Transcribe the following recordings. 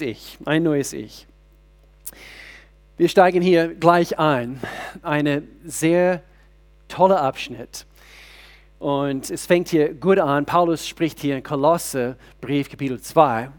Ich, ein neues Ich. Wir steigen hier gleich ein. Eine sehr toller Abschnitt. Und es fängt hier gut an. Paulus spricht hier in Kolosse, Brief, Kapitel 2.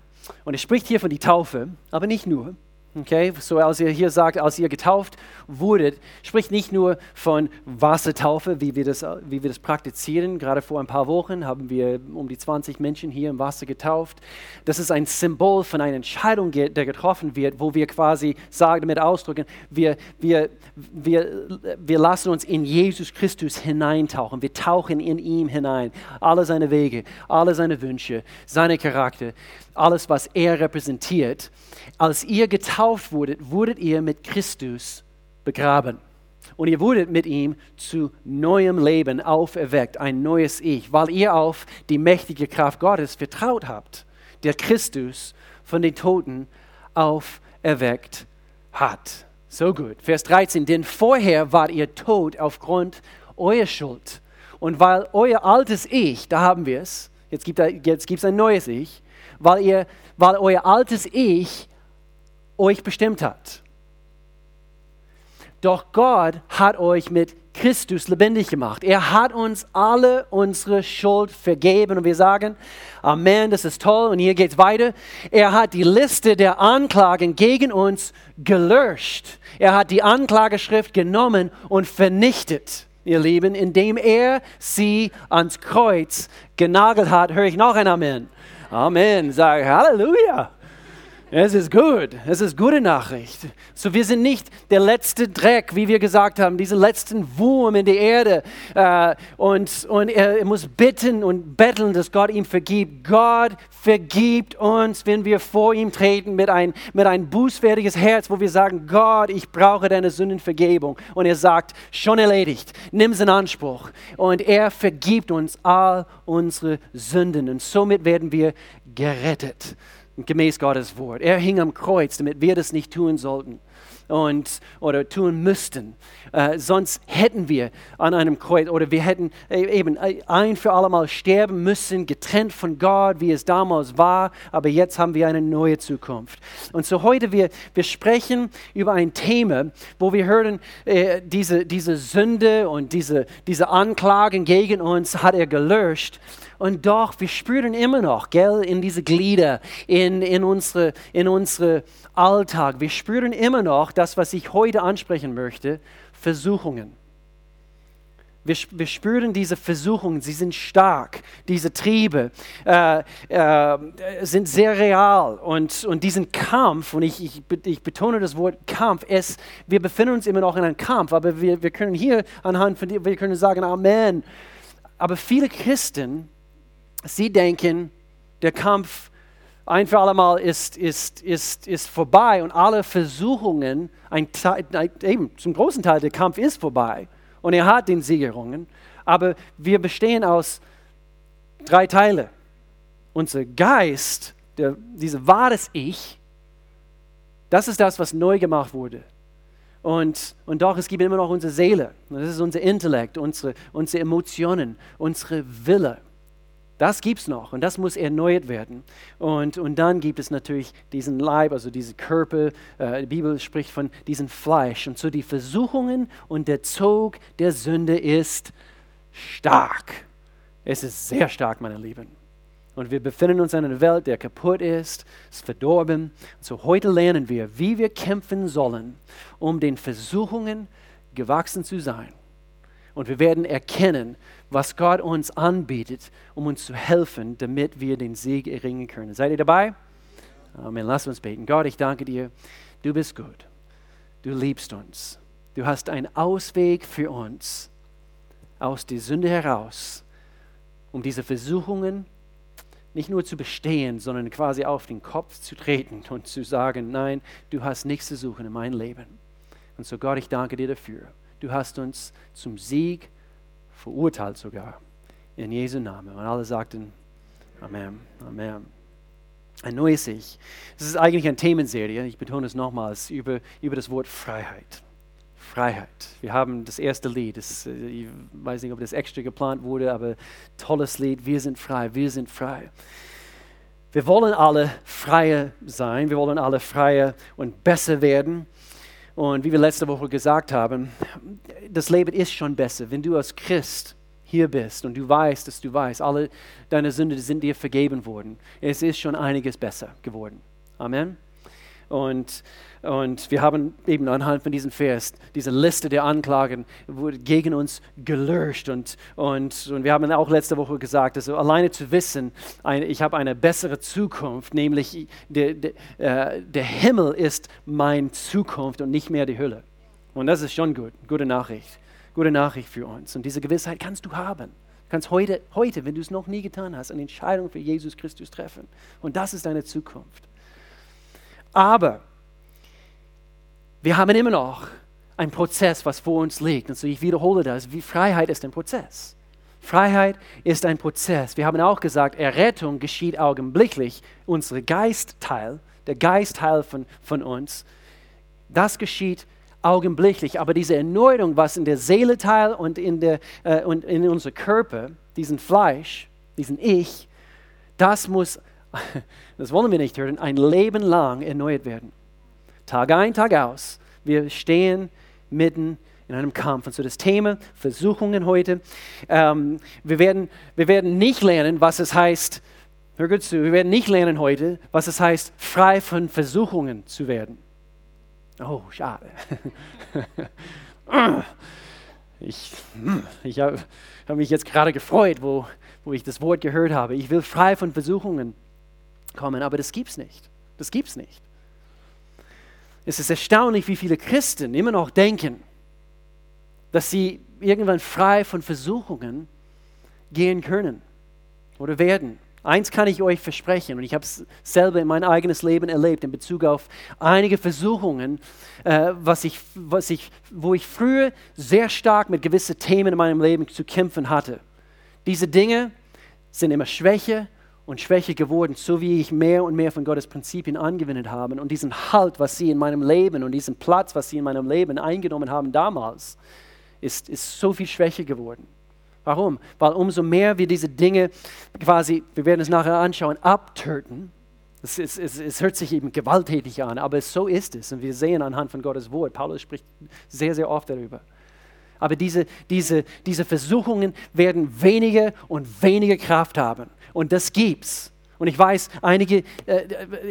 Und er spricht hier von der Taufe, aber nicht nur. Okay, so als ihr hier sagt, als ihr getauft wurdet, spricht nicht nur von Wassertaufe, wie wir, das, wie wir das praktizieren. Gerade vor ein paar Wochen haben wir um die 20 Menschen hier im Wasser getauft. Das ist ein Symbol von einer Entscheidung, der getroffen wird, wo wir quasi sagen, damit ausdrücken, wir, wir, wir, wir lassen uns in Jesus Christus hineintauchen. Wir tauchen in ihm hinein. Alle seine Wege, alle seine Wünsche, seine Charakter, alles, was er repräsentiert. Als ihr getauft wurdet, wurdet ihr mit Christus begraben. Und ihr wurdet mit ihm zu neuem Leben auferweckt, ein neues Ich, weil ihr auf die mächtige Kraft Gottes vertraut habt, der Christus von den Toten auferweckt hat. So gut. Vers 13. Denn vorher wart ihr tot aufgrund eurer Schuld. Und weil euer altes Ich, da haben wir es, jetzt gibt es ein neues Ich, weil, ihr, weil euer altes Ich euch bestimmt hat. Doch Gott hat euch mit Christus lebendig gemacht. Er hat uns alle unsere Schuld vergeben und wir sagen, Amen, das ist toll und hier geht es weiter. Er hat die Liste der Anklagen gegen uns gelöscht. Er hat die Anklageschrift genommen und vernichtet, ihr Lieben, indem er sie ans Kreuz genagelt hat. Höre ich noch ein Amen. Amen. Sag Halleluja. Es ist gut. Es ist gute Nachricht. So, wir sind nicht der letzte Dreck, wie wir gesagt haben, diesen letzten Wurm in der Erde. Äh, und, und er, muss bitten und betteln, dass Gott ihm vergibt. Gott vergibt uns, wenn wir vor ihm treten mit ein, mit ein bußfertiges Herz, wo wir sagen, Gott, ich brauche deine Sündenvergebung. Und er sagt, schon erledigt. Nimm es in Anspruch. Und er vergibt uns all unsere Sünden. Und somit werden wir gerettet gemäß Gottes Wort. Er hing am Kreuz, damit wir das nicht tun sollten und, oder tun müssten. Äh, sonst hätten wir an einem Kreuz oder wir hätten e, eben ein für alle Mal sterben müssen, getrennt von Gott, wie es damals war. Aber jetzt haben wir eine neue Zukunft. Und so heute wir, wir sprechen über ein Thema, wo wir hören, äh, diese, diese Sünde und diese, diese Anklagen gegen uns hat er gelöscht. Und doch, wir spüren immer noch, gell, in diese Glieder, in, in, unsere, in unsere Alltag. Wir spüren immer noch das, was ich heute ansprechen möchte, Versuchungen. Wir, wir spüren diese Versuchungen, sie sind stark, diese Triebe äh, äh, sind sehr real und, und diesen Kampf, und ich, ich, ich betone das Wort Kampf, es, wir befinden uns immer noch in einem Kampf, aber wir, wir können hier anhand von dir, wir können sagen Amen. Aber viele Christen sie denken, der Kampf ein für alle Mal ist, ist, ist, ist vorbei und alle Versuchungen, ein, eben zum großen Teil der Kampf ist vorbei und er hat den Siegerungen, aber wir bestehen aus drei Teilen. Unser Geist, der, diese wahres Ich, das ist das, was neu gemacht wurde. Und, und doch, es gibt immer noch unsere Seele. Das ist unser Intellekt, unsere, unsere Emotionen, unsere Wille. Das gibt es noch und das muss erneuert werden. Und, und dann gibt es natürlich diesen Leib, also diesen Körper. Äh, die Bibel spricht von diesem Fleisch. Und so die Versuchungen und der Zug der Sünde ist stark. Es ist sehr stark, meine Lieben. Und wir befinden uns in einer Welt, der kaputt ist, ist verdorben. So heute lernen wir, wie wir kämpfen sollen, um den Versuchungen gewachsen zu sein. Und wir werden erkennen, was Gott uns anbietet, um uns zu helfen, damit wir den Sieg erringen können. Seid ihr dabei? Amen. Lass uns beten. Gott, ich danke dir. Du bist gut. Du liebst uns. Du hast einen Ausweg für uns aus der Sünde heraus, um diese Versuchungen nicht nur zu bestehen, sondern quasi auf den Kopf zu treten und zu sagen, nein, du hast nichts zu suchen in meinem Leben. Und so Gott, ich danke dir dafür. Du hast uns zum Sieg verurteilt sogar. In Jesu Namen. Und alle sagten Amen, Amen. Ein neues Ich. Es ist eigentlich eine Themenserie, ich betone es nochmals, über, über das Wort Freiheit. Freiheit. Wir haben das erste Lied, das, äh, ich weiß nicht, ob das extra geplant wurde, aber tolles Lied, wir sind frei, wir sind frei. Wir wollen alle freie sein, wir wollen alle freier und besser werden. Und wie wir letzte Woche gesagt haben, das Leben ist schon besser, wenn du als Christ hier bist und du weißt, dass du weißt, alle deine Sünden sind dir vergeben worden. Es ist schon einiges besser geworden. Amen. Und, und wir haben eben anhand von diesem Vers diese Liste der Anklagen wurde gegen uns gelöscht. Und, und, und wir haben auch letzte Woche gesagt, also alleine zu wissen, ein, ich habe eine bessere Zukunft, nämlich der, der, äh, der Himmel ist meine Zukunft und nicht mehr die Hölle. Und das ist schon gut, gute Nachricht. Gute Nachricht für uns. Und diese Gewissheit kannst du haben. Du kannst heute, heute, wenn du es noch nie getan hast, eine Entscheidung für Jesus Christus treffen. Und das ist deine Zukunft. Aber wir haben immer noch einen Prozess, was vor uns liegt. Und so ich wiederhole das, wie Freiheit ist ein Prozess. Freiheit ist ein Prozess. Wir haben auch gesagt, Errettung geschieht augenblicklich. Unser Geistteil, der Geistteil von, von uns, das geschieht augenblicklich. Aber diese Erneuerung, was in der Seele teil und in, der, äh, und in unser Körper, diesen Fleisch, diesen Ich, das muss das wollen wir nicht hören, ein Leben lang erneuert werden. Tag ein, Tag aus. Wir stehen mitten in einem Kampf. Und so das Thema Versuchungen heute. Ähm, wir, werden, wir werden nicht lernen, was es heißt, hör gut zu, wir werden nicht lernen heute, was es heißt, frei von Versuchungen zu werden. Oh, schade. ich ich habe hab mich jetzt gerade gefreut, wo, wo ich das Wort gehört habe. Ich will frei von Versuchungen kommen, aber das gibt es nicht. Das gibt es nicht. Es ist erstaunlich, wie viele Christen immer noch denken, dass sie irgendwann frei von Versuchungen gehen können oder werden. Eins kann ich euch versprechen, und ich habe es selber in mein eigenes Leben erlebt in Bezug auf einige Versuchungen, äh, was ich, was ich, wo ich früher sehr stark mit gewissen Themen in meinem Leben zu kämpfen hatte. Diese Dinge sind immer schwächer und schwächer geworden, so wie ich mehr und mehr von Gottes Prinzipien angewendet habe und diesen Halt, was sie in meinem Leben und diesen Platz, was sie in meinem Leben eingenommen haben damals, ist, ist so viel schwächer geworden. Warum? Weil umso mehr wir diese Dinge quasi, wir werden es nachher anschauen, abtöten, es, es, es, es, hört sich eben gewalttätig an, aber so ist es. Und wir sehen anhand von Gottes Wort, Paulus spricht sehr, sehr oft darüber. Aber diese, diese, diese Versuchungen werden weniger und weniger Kraft haben. Und das gibt's. Und ich weiß, einige, äh,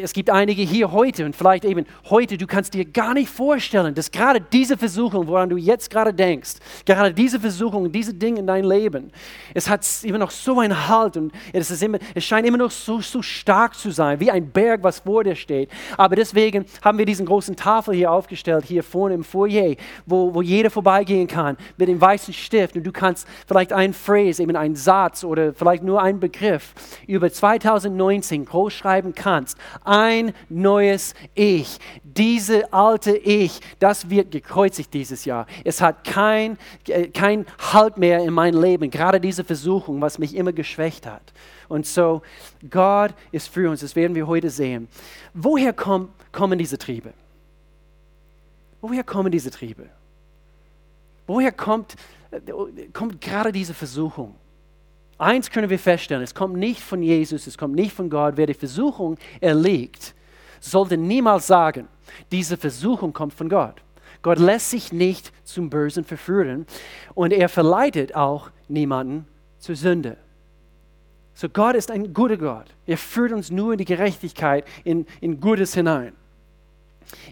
es gibt einige hier heute und vielleicht eben heute, du kannst dir gar nicht vorstellen, dass gerade diese Versuchung, woran du jetzt gerade denkst, gerade diese Versuchung, diese Dinge in dein Leben, es hat immer noch so einen Halt und es, ist immer, es scheint immer noch so, so stark zu sein, wie ein Berg, was vor dir steht. Aber deswegen haben wir diesen großen Tafel hier aufgestellt, hier vorne im Foyer, wo, wo jeder vorbeigehen kann mit dem weißen Stift und du kannst vielleicht einen Phrase, eben einen Satz oder vielleicht nur einen Begriff über 2000 19 groß schreiben kannst, ein neues Ich. Diese alte Ich, das wird gekreuzigt dieses Jahr. Es hat kein, äh, kein Halt mehr in mein Leben, gerade diese Versuchung, was mich immer geschwächt hat. Und so, Gott ist für uns, das werden wir heute sehen. Woher komm, kommen diese Triebe? Woher kommen diese Triebe? Woher kommt, äh, kommt gerade diese Versuchung? Eins können wir feststellen, es kommt nicht von Jesus, es kommt nicht von Gott. Wer die Versuchung erliegt, sollte niemals sagen, diese Versuchung kommt von Gott. Gott lässt sich nicht zum Bösen verführen und er verleitet auch niemanden zur Sünde. So Gott ist ein guter Gott. Er führt uns nur in die Gerechtigkeit, in, in Gutes hinein.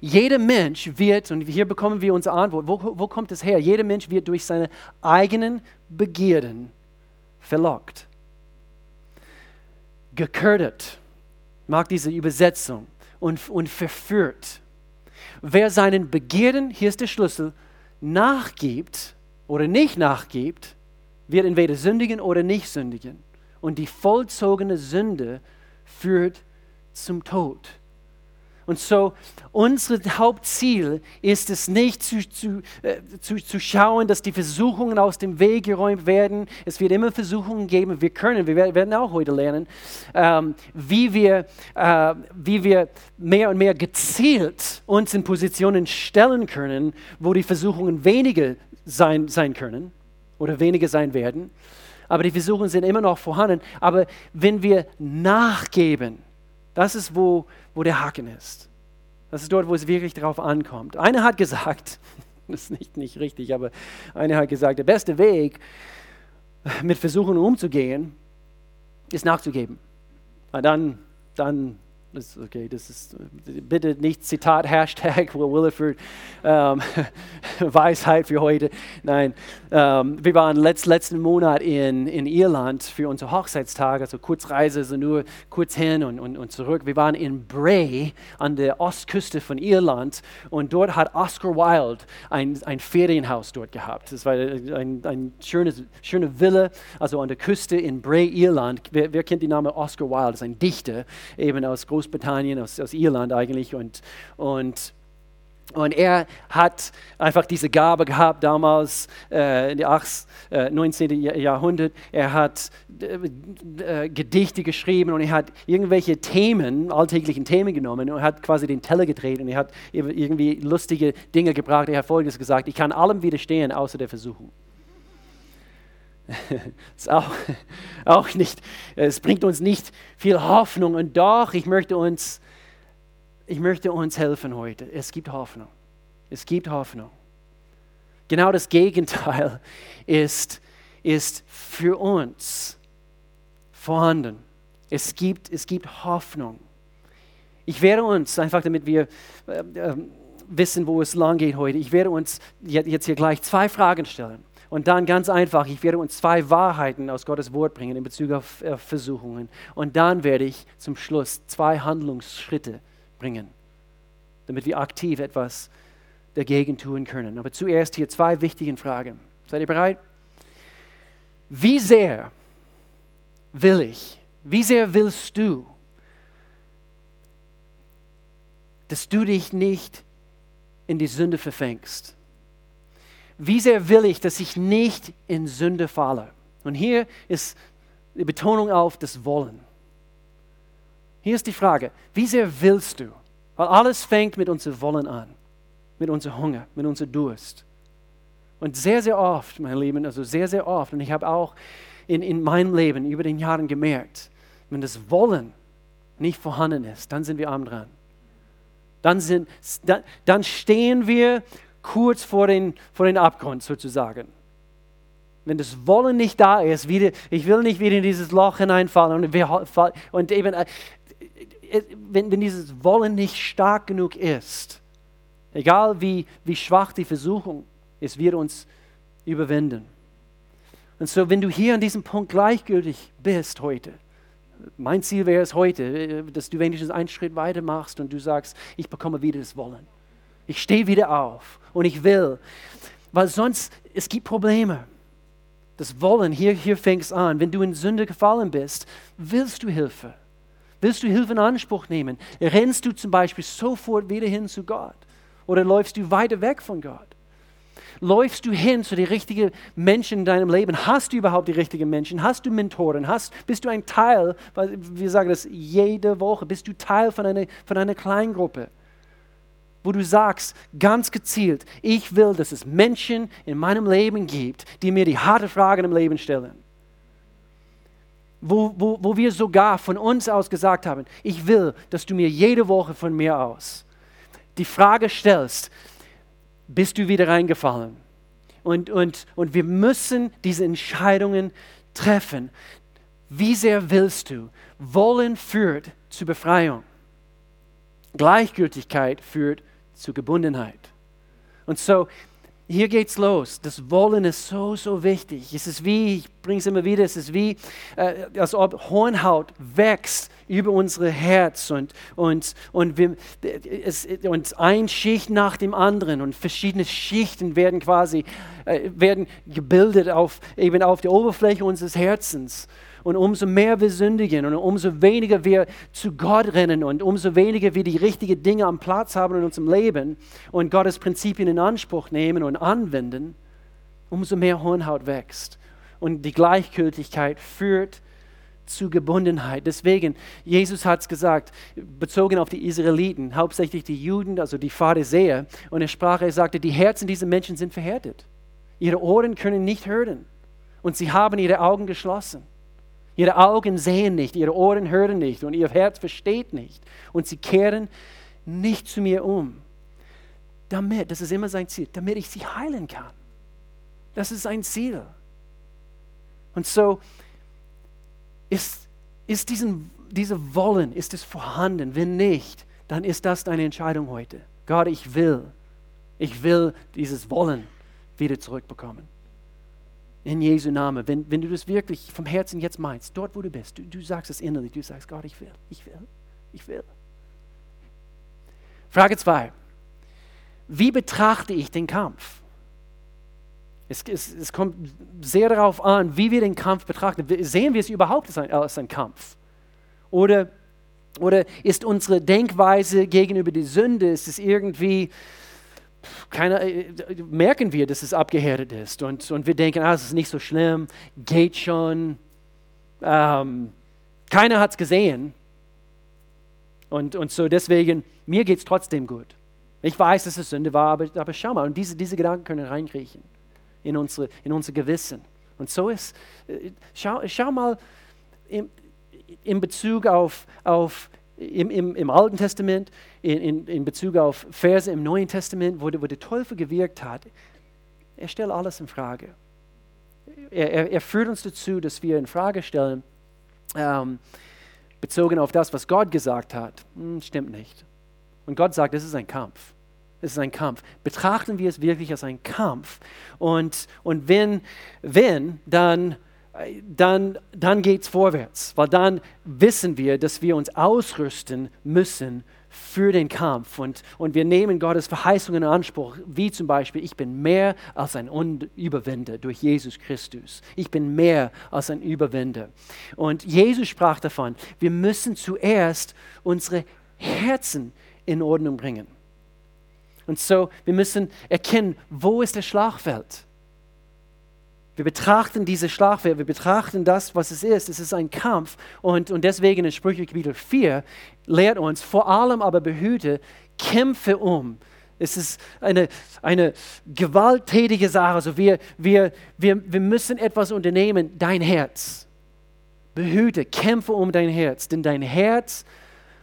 Jeder Mensch wird, und hier bekommen wir unsere Antwort, wo, wo kommt es her? Jeder Mensch wird durch seine eigenen Begierden verlockt. Geködert, mag diese Übersetzung, und, und verführt. Wer seinen Begierden, hier ist der Schlüssel, nachgibt oder nicht nachgibt, wird entweder sündigen oder nicht sündigen. Und die vollzogene Sünde führt zum Tod. Und so, unser Hauptziel ist es nicht zu, zu, äh, zu, zu schauen, dass die Versuchungen aus dem Weg geräumt werden. Es wird immer Versuchungen geben. Wir können, wir werden auch heute lernen, ähm, wie, wir, äh, wie wir mehr und mehr gezielt uns in Positionen stellen können, wo die Versuchungen weniger sein, sein können oder weniger sein werden. Aber die Versuchungen sind immer noch vorhanden. Aber wenn wir nachgeben, Das ist, wo, wo der Haken ist. Das ist dort, wo es wirklich darauf ankommt. Einer hat gesagt, das ist nicht, nicht richtig, aber einer hat gesagt, der beste Weg, mit Versuchen umzugehen, ist nachzugeben. dann, dann das, okay, das ist bitte nicht Zitat, Hashtag Will Williford, ähm, Weisheit für heute. Nein, ähm, wir waren letzt, letzten Monat in, in Irland für unsere Hochzeitstag, also Kurzreise, also nur kurz hin und, und, und zurück. Wir waren in Bray an der Ostküste von Irland und dort hat Oscar Wilde ein, ein Ferienhaus dort gehabt. Das war ein, ein schöne Villa, also an der Küste in Bray, Irland. Wer, wer kennt den Namen Oscar Wilde? Das ist ein Dichter, eben aus Großbritannien. Großbritannien, aus, aus Irland eigentlich. Und, und, und er hat einfach diese Gabe gehabt damals, äh, äh, 19. Jahrhundert. Er hat äh, äh, Gedichte geschrieben und er hat irgendwelche Themen, alltäglichen Themen genommen und hat quasi den Teller gedreht und er hat irgendwie lustige Dinge gebracht. Er hat Folgendes gesagt, ich kann allem widerstehen, außer der Versuchung. ist auch, auch nicht, es bringt uns nicht viel Hoffnung. Und doch, ich möchte uns, ich möchte uns helfen heute. Es gibt Hoffnung. Es gibt Hoffnung. Genau das Gegenteil ist, ist für uns vorhanden. Es gibt, es gibt Hoffnung. Ich werde uns, einfach damit wir äh, äh, wissen, wo es lang geht heute, ich werde uns jetzt hier gleich zwei Fragen stellen. Und dann ganz einfach, ich werde uns zwei Wahrheiten aus Gottes Wort bringen in Bezug auf äh, Versuchungen. Und dann werde ich zum Schluss zwei Handlungsschritte bringen, damit wir aktiv etwas dagegen tun können. Aber zuerst hier zwei wichtige Fragen. Seid ihr bereit? Wie sehr will ich, wie sehr willst du, dass du dich nicht in die Sünde verfängst? Wie sehr will ich, dass ich nicht in Sünde falle? Und hier ist die Betonung auf das Wollen. Hier ist die Frage, wie sehr willst du? Weil alles fängt mit unserem Wollen an, mit unserem Hunger, mit unserem Durst. Und sehr, sehr oft, mein Lieben, also sehr, sehr oft, und ich habe auch in, in meinem Leben über den Jahren gemerkt, wenn das Wollen nicht vorhanden ist, dann sind wir arm dran. Dann, sind, dann, dann stehen wir kurz vor den, vor den Abgrund sozusagen. Wenn das Wollen nicht da ist, wieder, ich will nicht wieder in dieses Loch hineinfallen und, wir, und eben, äh, wenn, wenn dieses Wollen nicht stark genug ist, egal wie, wie schwach die Versuchung ist, wird uns überwinden. Und so, wenn du hier an diesem Punkt gleichgültig bist heute, mein Ziel wäre es heute, äh, dass du wenigstens einen Schritt weiter machst und du sagst, ich bekomme wieder das Wollen. Ich stehe wieder auf und ich will. Weil sonst, es gibt Probleme. Das Wollen, hier, hier fängt es an. Wenn du in Sünde gefallen bist, willst du Hilfe? Willst du Hilfe in Anspruch nehmen? Rennst du zum Beispiel sofort wieder hin zu Gott? Oder läufst du weiter weg von Gott? Läufst du hin zu den richtigen Menschen in deinem Leben? Hast du überhaupt die richtigen Menschen? Hast du Mentoren? Hast, bist du ein Teil, wir sagen das jede Woche, bist du Teil von einer, von einer Kleingruppe? Wo du sagst, ganz gezielt, ich will, dass es Menschen in meinem Leben gibt, die mir die harte Fragen im Leben stellen. Wo, wo, wo wir sogar von uns aus gesagt haben, ich will, dass du mir jede Woche von mir aus die Frage stellst, bist du wieder reingefallen? Und, und, und wir müssen diese Entscheidungen treffen. Wie sehr willst du? Wollen führt zu Befreiung. Gleichgültigkeit führt zu Gebundenheit. Und so, hier geht's los. Das Wollen ist so, so wichtig. Es ist wie, ich bringe es immer wieder, es ist wie, äh, als ob Hornhaut wächst über unsere Herz und, und, und, wir, es, und ein Schicht nach dem anderen und verschiedene Schichten werden quasi äh, werden gebildet auf, eben auf der Oberfläche unseres Herzens. Und umso mehr wir sündigen und umso weniger wir zu Gott rennen und umso weniger wir die richtigen Dinge am Platz haben in unserem Leben und Gottes Prinzipien in Anspruch nehmen und anwenden, umso mehr Hornhaut wächst. Und die Gleichgültigkeit führt zu Gebundenheit. Deswegen, Jesus hat es gesagt, bezogen auf die Israeliten, hauptsächlich die Juden, also die Pharisäer. Und er sprach, er sagte, die Herzen dieser Menschen sind verhärtet. Ihre Ohren können nicht hören und sie haben ihre Augen geschlossen. Ihre Augen sehen nicht, ihre Ohren hören nicht und ihr Herz versteht nicht. Und sie kehren nicht zu mir um. Damit, das ist immer sein Ziel, damit ich sie heilen kann. Das ist sein Ziel. Und so ist, ist diesen, diese Wollen, ist es vorhanden? Wenn nicht, dann ist das deine Entscheidung heute. Gott, ich will, ich will dieses Wollen wieder zurückbekommen. In Jesu Namen. Wenn, wenn du das wirklich vom Herzen jetzt meinst, dort wo du bist, du, du sagst es innerlich, du sagst, Gott, ich will, ich will, ich will. Frage 2. Wie betrachte ich den Kampf? Es, es, es, kommt sehr darauf an, wie wir den Kampf betrachten. Sehen wir es überhaupt als ein, als ein Kampf? Oder, oder ist unsere Denkweise gegenüber der Sünde, ist es irgendwie, keine, äh, merken wir, dass es abgehärtet ist und, und wir denken, ah, es ist nicht so schlimm, geht schon, ähm, keiner hat es gesehen und, und so deswegen, mir geht es trotzdem gut. Ich weiß, dass es Sünde war, aber, aber schau mal, und diese, diese Gedanken können reinkriechen in unsere, in unser Gewissen. Und so ist, äh, schau, schau mal in, in Bezug auf, auf im, im, im Alten Testament, in, in, in Bezug auf Verse im Neuen Testament, wo, wo der Teufel gewirkt hat, er stellt alles in Frage. Er, er, er führt uns dazu, dass wir in Frage stellen, ähm, bezogen auf das, was Gott gesagt hat. Hm, stimmt nicht. Und Gott sagt, es ist ein Kampf. Es ist ein Kampf. Betrachten wir es wirklich als einen Kampf. Und, und wenn, wenn, dann dann, dann geht es vorwärts, weil dann wissen wir, dass wir uns ausrüsten müssen für den Kampf und, und wir nehmen Gottes Verheißungen in Anspruch, wie zum Beispiel, ich bin mehr als ein Überwinder durch Jesus Christus. Ich bin mehr als ein Überwinder. Und Jesus sprach davon, wir müssen zuerst unsere Herzen in Ordnung bringen. Und so, wir müssen erkennen, wo ist das Schlagfeld? Wir betrachten diese Schlagwehr, wir betrachten das, was es ist. Es ist ein Kampf. Und, und deswegen in Sprüche Kapitel 4 lehrt uns, vor allem aber behüte, kämpfe um. Es ist eine, eine gewalttätige Sache. Also wir, wir, wir, wir müssen etwas unternehmen, dein Herz. Behüte, kämpfe um dein Herz, denn dein Herz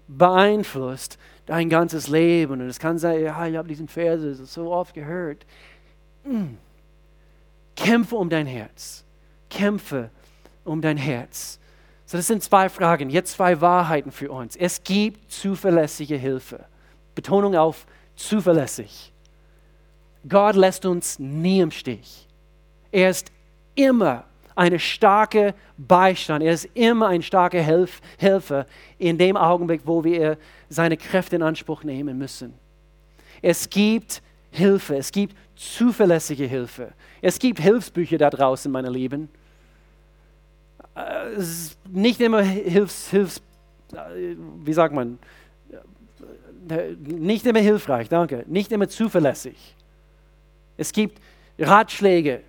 beeinflusst dein ganzes Leben. Und es kann sein, ja, ich habe diesen Vers so oft gehört. Mm. Kämpfe um dein Herz. Kämpfe um dein Herz. So, das sind zwei Fragen, jetzt zwei Wahrheiten für uns. Es gibt zuverlässige Hilfe. Betonung auf zuverlässig. Gott lässt uns nie im Stich. Er ist immer eine starke Beistand. Er ist immer ein starker Hilf Hilfe in dem Augenblick, wo wir seine Kräfte in Anspruch nehmen müssen. Es gibt Hilfe, es gibt zuverlässige Hilfe. Es gibt Hilfsbücher da draußen, meine Lieben. Äh, nicht immer Hilfs, Hilfs, äh, wie sagt man, äh, nicht immer hilfreich, danke, nicht immer zuverlässig. Es gibt Ratschläge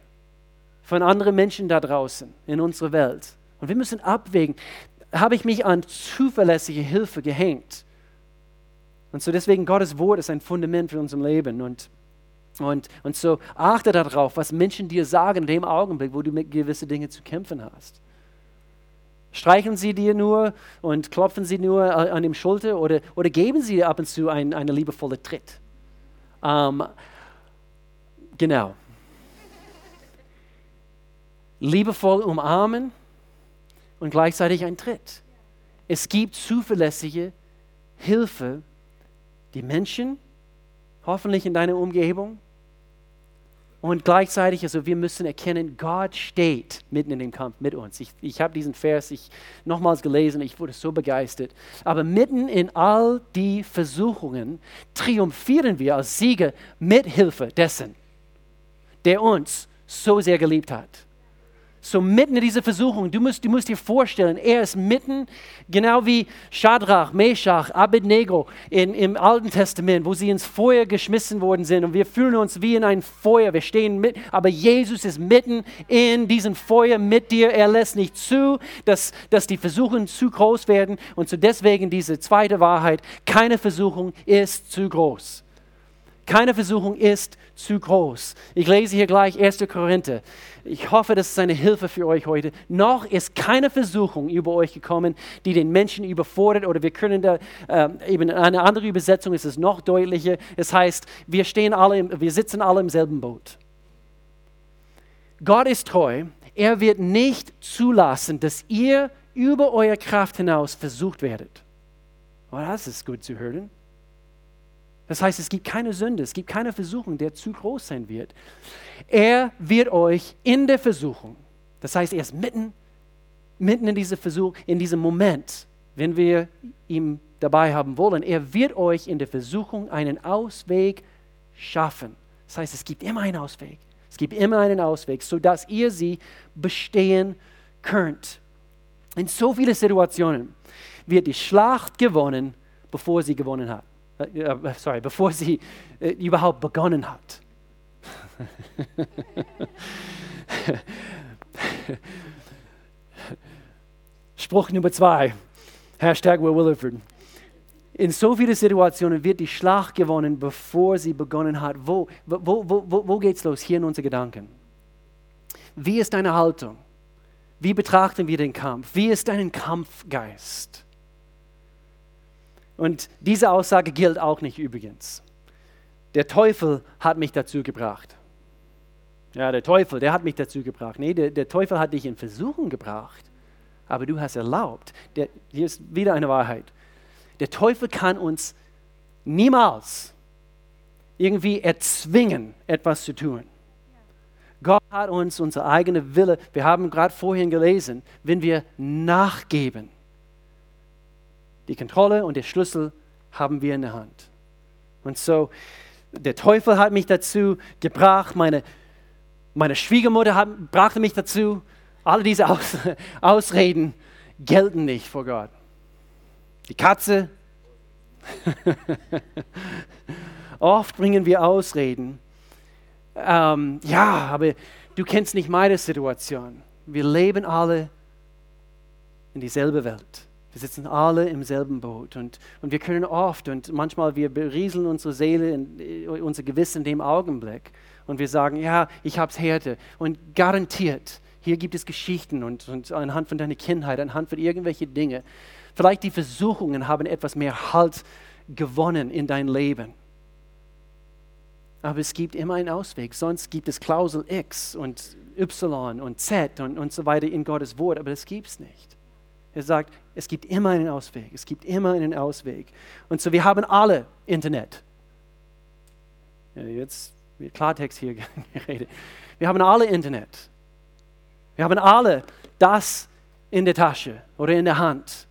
von anderen Menschen da draußen in unserer Welt. Und wir müssen abwägen, habe ich mich an zuverlässige Hilfe gehängt? Und so deswegen Gottes Wort ist ein Fundament für unser Leben. Und und, und so achte darauf, was Menschen dir sagen in dem Augenblick, wo du mit gewissen Dingen zu kämpfen hast. Streichen sie dir nur und klopfen sie nur an dem Schulter oder, oder geben sie ab und zu einen eine liebevolle Tritt. Ähm, genau. Liebevoll umarmen und gleichzeitig ein Tritt. Es gibt zuverlässige Hilfe, die Menschen, hoffentlich in deiner Umgebung, und gleichzeitig, also wir müssen erkennen, Gott steht mitten in dem Kampf mit uns. Ich, ich habe diesen Vers ich nochmals gelesen, ich wurde so begeistert. Aber mitten in all die Versuchungen triumphieren wir als Sieger mit Hilfe dessen, der uns so sehr geliebt hat so mitten in dieser Versuchung, du musst, du musst dir vorstellen, er ist mitten, genau wie Shadrach, Meshach, Abednego in, im Alten Testament, wo sie ins Feuer geschmissen worden sind. Und wir fühlen uns wie in ein Feuer, wir stehen mit, aber Jesus ist mitten in diesem Feuer mit dir, er lässt nicht zu, dass, dass die Versuchungen zu groß werden. Und so deswegen diese zweite Wahrheit, keine Versuchung ist zu groß. Keine Versuchung ist zu groß. Ich lese hier gleich 1. Korinther. Ich hoffe, das ist eine Hilfe für euch heute. Noch ist keine Versuchung über euch gekommen, die den Menschen überfordert. Oder wir können da äh, eben eine andere Übersetzung ist es noch deutlicher. Es heißt, wir stehen alle, wir sitzen alle im selben Boot. Gott ist treu. Er wird nicht zulassen, dass ihr über eure Kraft hinaus versucht werdet. Oh, das ist gut zu hören. Das heißt, es gibt keine Sünde, es gibt keine Versuchung, der zu groß sein wird. Er wird euch in der Versuchung, das heißt, er ist mitten, mitten in dieser Versuchung, in diesem Moment, wenn wir ihn dabei haben wollen, er wird euch in der Versuchung einen Ausweg schaffen. Das heißt, es gibt immer einen Ausweg. Es gibt immer einen Ausweg, sodass ihr sie bestehen könnt. In so vielen Situationen wird die Schlacht gewonnen, bevor sie gewonnen hat. Äh, sorry, bevor sie äh, überhaupt begonnen hat. Spruch Nummer zwei, Hashtag Will Williford. In so vielen Situationen wird die Schlacht gewonnen, bevor sie begonnen hat. Wo, wo, wo, wo, wo geht es los? Hier in unseren Gedanken. Wie ist deine Haltung? Wie betrachten wir den Kampf? Wie ist dein Kampfgeist? Und diese Aussage gilt auch nicht übrigens. Der Teufel hat mich dazu gebracht. Ja, der Teufel, der hat mich dazu gebracht. Nee, der, der Teufel hat dich in Versuchung gebracht. Aber du hast erlaubt. Der, hier ist wieder eine Wahrheit. Der Teufel kann uns niemals irgendwie erzwingen, etwas zu tun. Gott hat uns unsere eigene Wille, wir haben gerade vorhin gelesen, wenn wir nachgeben, die Kontrolle und der Schlüssel haben wir in der Hand. Und so, der Teufel hat mich dazu gebracht, meine, meine Schwiegermutter hat, brachte mich dazu. Alle diese Aus, Ausreden gelten nicht vor Gott. Die Katze. Oft bringen wir Ausreden. Ähm, ja, aber du kennst nicht meine Situation. Wir leben alle in dieselbe Welt. Wir sitzen alle im selben Boot und, und wir können oft und manchmal wir berieseln unsere Seele, in, äh, unser Gewissen in dem Augenblick und wir sagen, ja, ich habe es Härte und garantiert, hier gibt es Geschichten und, und anhand von deiner Kindheit, anhand von irgendwelchen Dingen, vielleicht die Versuchungen haben etwas mehr Halt gewonnen in dein Leben. Aber es gibt immer einen Ausweg, sonst gibt es Klausel X und Y und Z und, und so weiter in Gottes Wort, aber das gibt es nicht. Er sagt, es gibt immer einen Ausweg. Es gibt immer einen Ausweg. Und so, wir haben alle Internet. Ja, jetzt wird Klartext hier geredet. Wir haben alle Internet. Wir haben alle das in der Tasche oder in der Hand.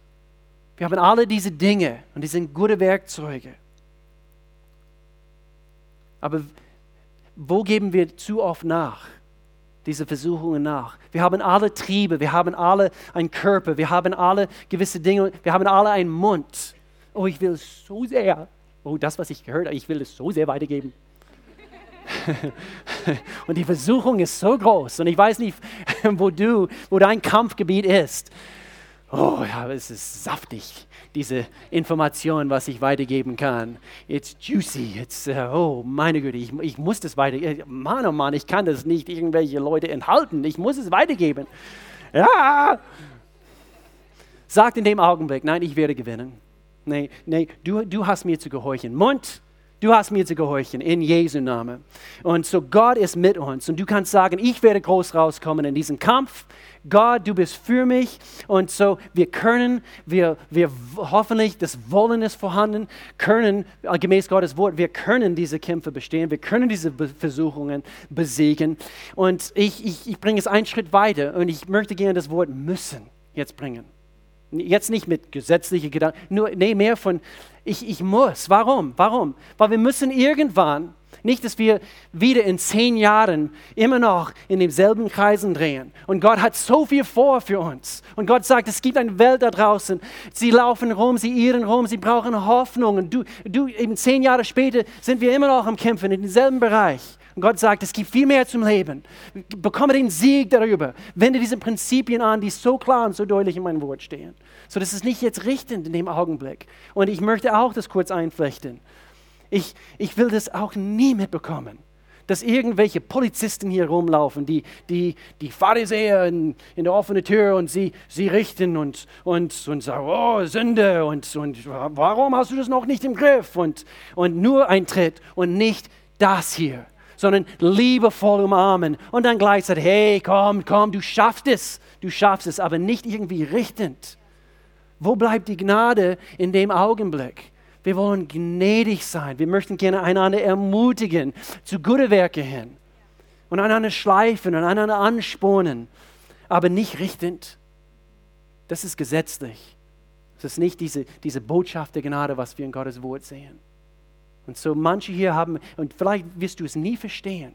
Wir haben alle diese Dinge und die sind gute Werkzeuge. Aber wo geben wir zu oft nach? Diese Versuchungen nach. Wir haben alle Triebe, wir haben alle einen Körper, wir haben alle gewisse Dinge, wir haben alle einen Mund. Oh, ich will so sehr, oh, das, was ich gehört habe, ich will es so sehr weitergeben. und die Versuchung ist so groß und ich weiß nicht, wo du, wo dein Kampfgebiet ist. Oh, ja, es ist saftig diese Information, was ich weitergeben kann. It's juicy. It's, uh, oh, meine Güte, ich, ich muss das weitergeben. Mann, oh Mann, ich kann das nicht irgendwelche Leute enthalten. Ich muss es weitergeben. Ja! Sagt in dem Augenblick, nein, ich werde gewinnen. Nee, nee, du, du hast mir zu gehorchen. Mund, Du hast mir zu gehorchen in Jesu Namen. Und so Gott ist mit uns. Und du kannst sagen, ich werde groß rauskommen in diesem Kampf. Gott, du bist für mich. Und so wir können, wir, wir hoffentlich, das Wollen ist vorhanden, können, gemäß Gottes Wort, wir können diese Kämpfe bestehen. Wir können diese Versuchungen besiegen. Und ich, ich, ich bringe es einen Schritt weiter. Und ich möchte gerne das Wort müssen jetzt bringen. Jetzt nicht mit gesetzlichen Gedanken, nur nee, mehr von ich, ich muss. Warum? Warum? Weil wir müssen irgendwann, nicht, dass wir wieder in zehn Jahren immer noch in demselben Kreisen drehen. Und Gott hat so viel vor für uns. Und Gott sagt, es gibt eine Welt da draußen. Sie laufen rum, sie irren rum, sie brauchen Hoffnung. Und du, du, eben zehn Jahre später sind wir immer noch am Kämpfen in demselben Bereich. Und Gott sagt, es gibt viel mehr zum Leben. Bekomme den Sieg darüber. Wende diese Prinzipien an, die so klar und so deutlich in meinem Wort stehen. So, das ist nicht jetzt richtend in dem Augenblick. Und ich möchte auch das kurz einflechten. Ich, ich will das auch nie mitbekommen dass irgendwelche Polizisten hier rumlaufen, die, die, die Pharisäer in, in der offenen Tür und sie, sie richten und, und, und sagen, oh, Sünde und, und warum hast du das noch nicht im Griff? Und, und nur ein Tritt und nicht das hier, sondern liebevoll umarmen und dann gleichzeitig, hey, komm, komm, du schaffst es, du schaffst es, aber nicht irgendwie richtend. Wo bleibt die Gnade in dem Augenblick? Wir wollen gnädig sein. Wir möchten gerne einander ermutigen zu guten Werken hin und einander schleifen und einander anspornen, aber nicht richtend. Das ist gesetzlich. Das ist nicht diese, diese Botschaft der Gnade, was wir in Gottes Wort sehen. Und so manche hier haben, und vielleicht wirst du es nie verstehen,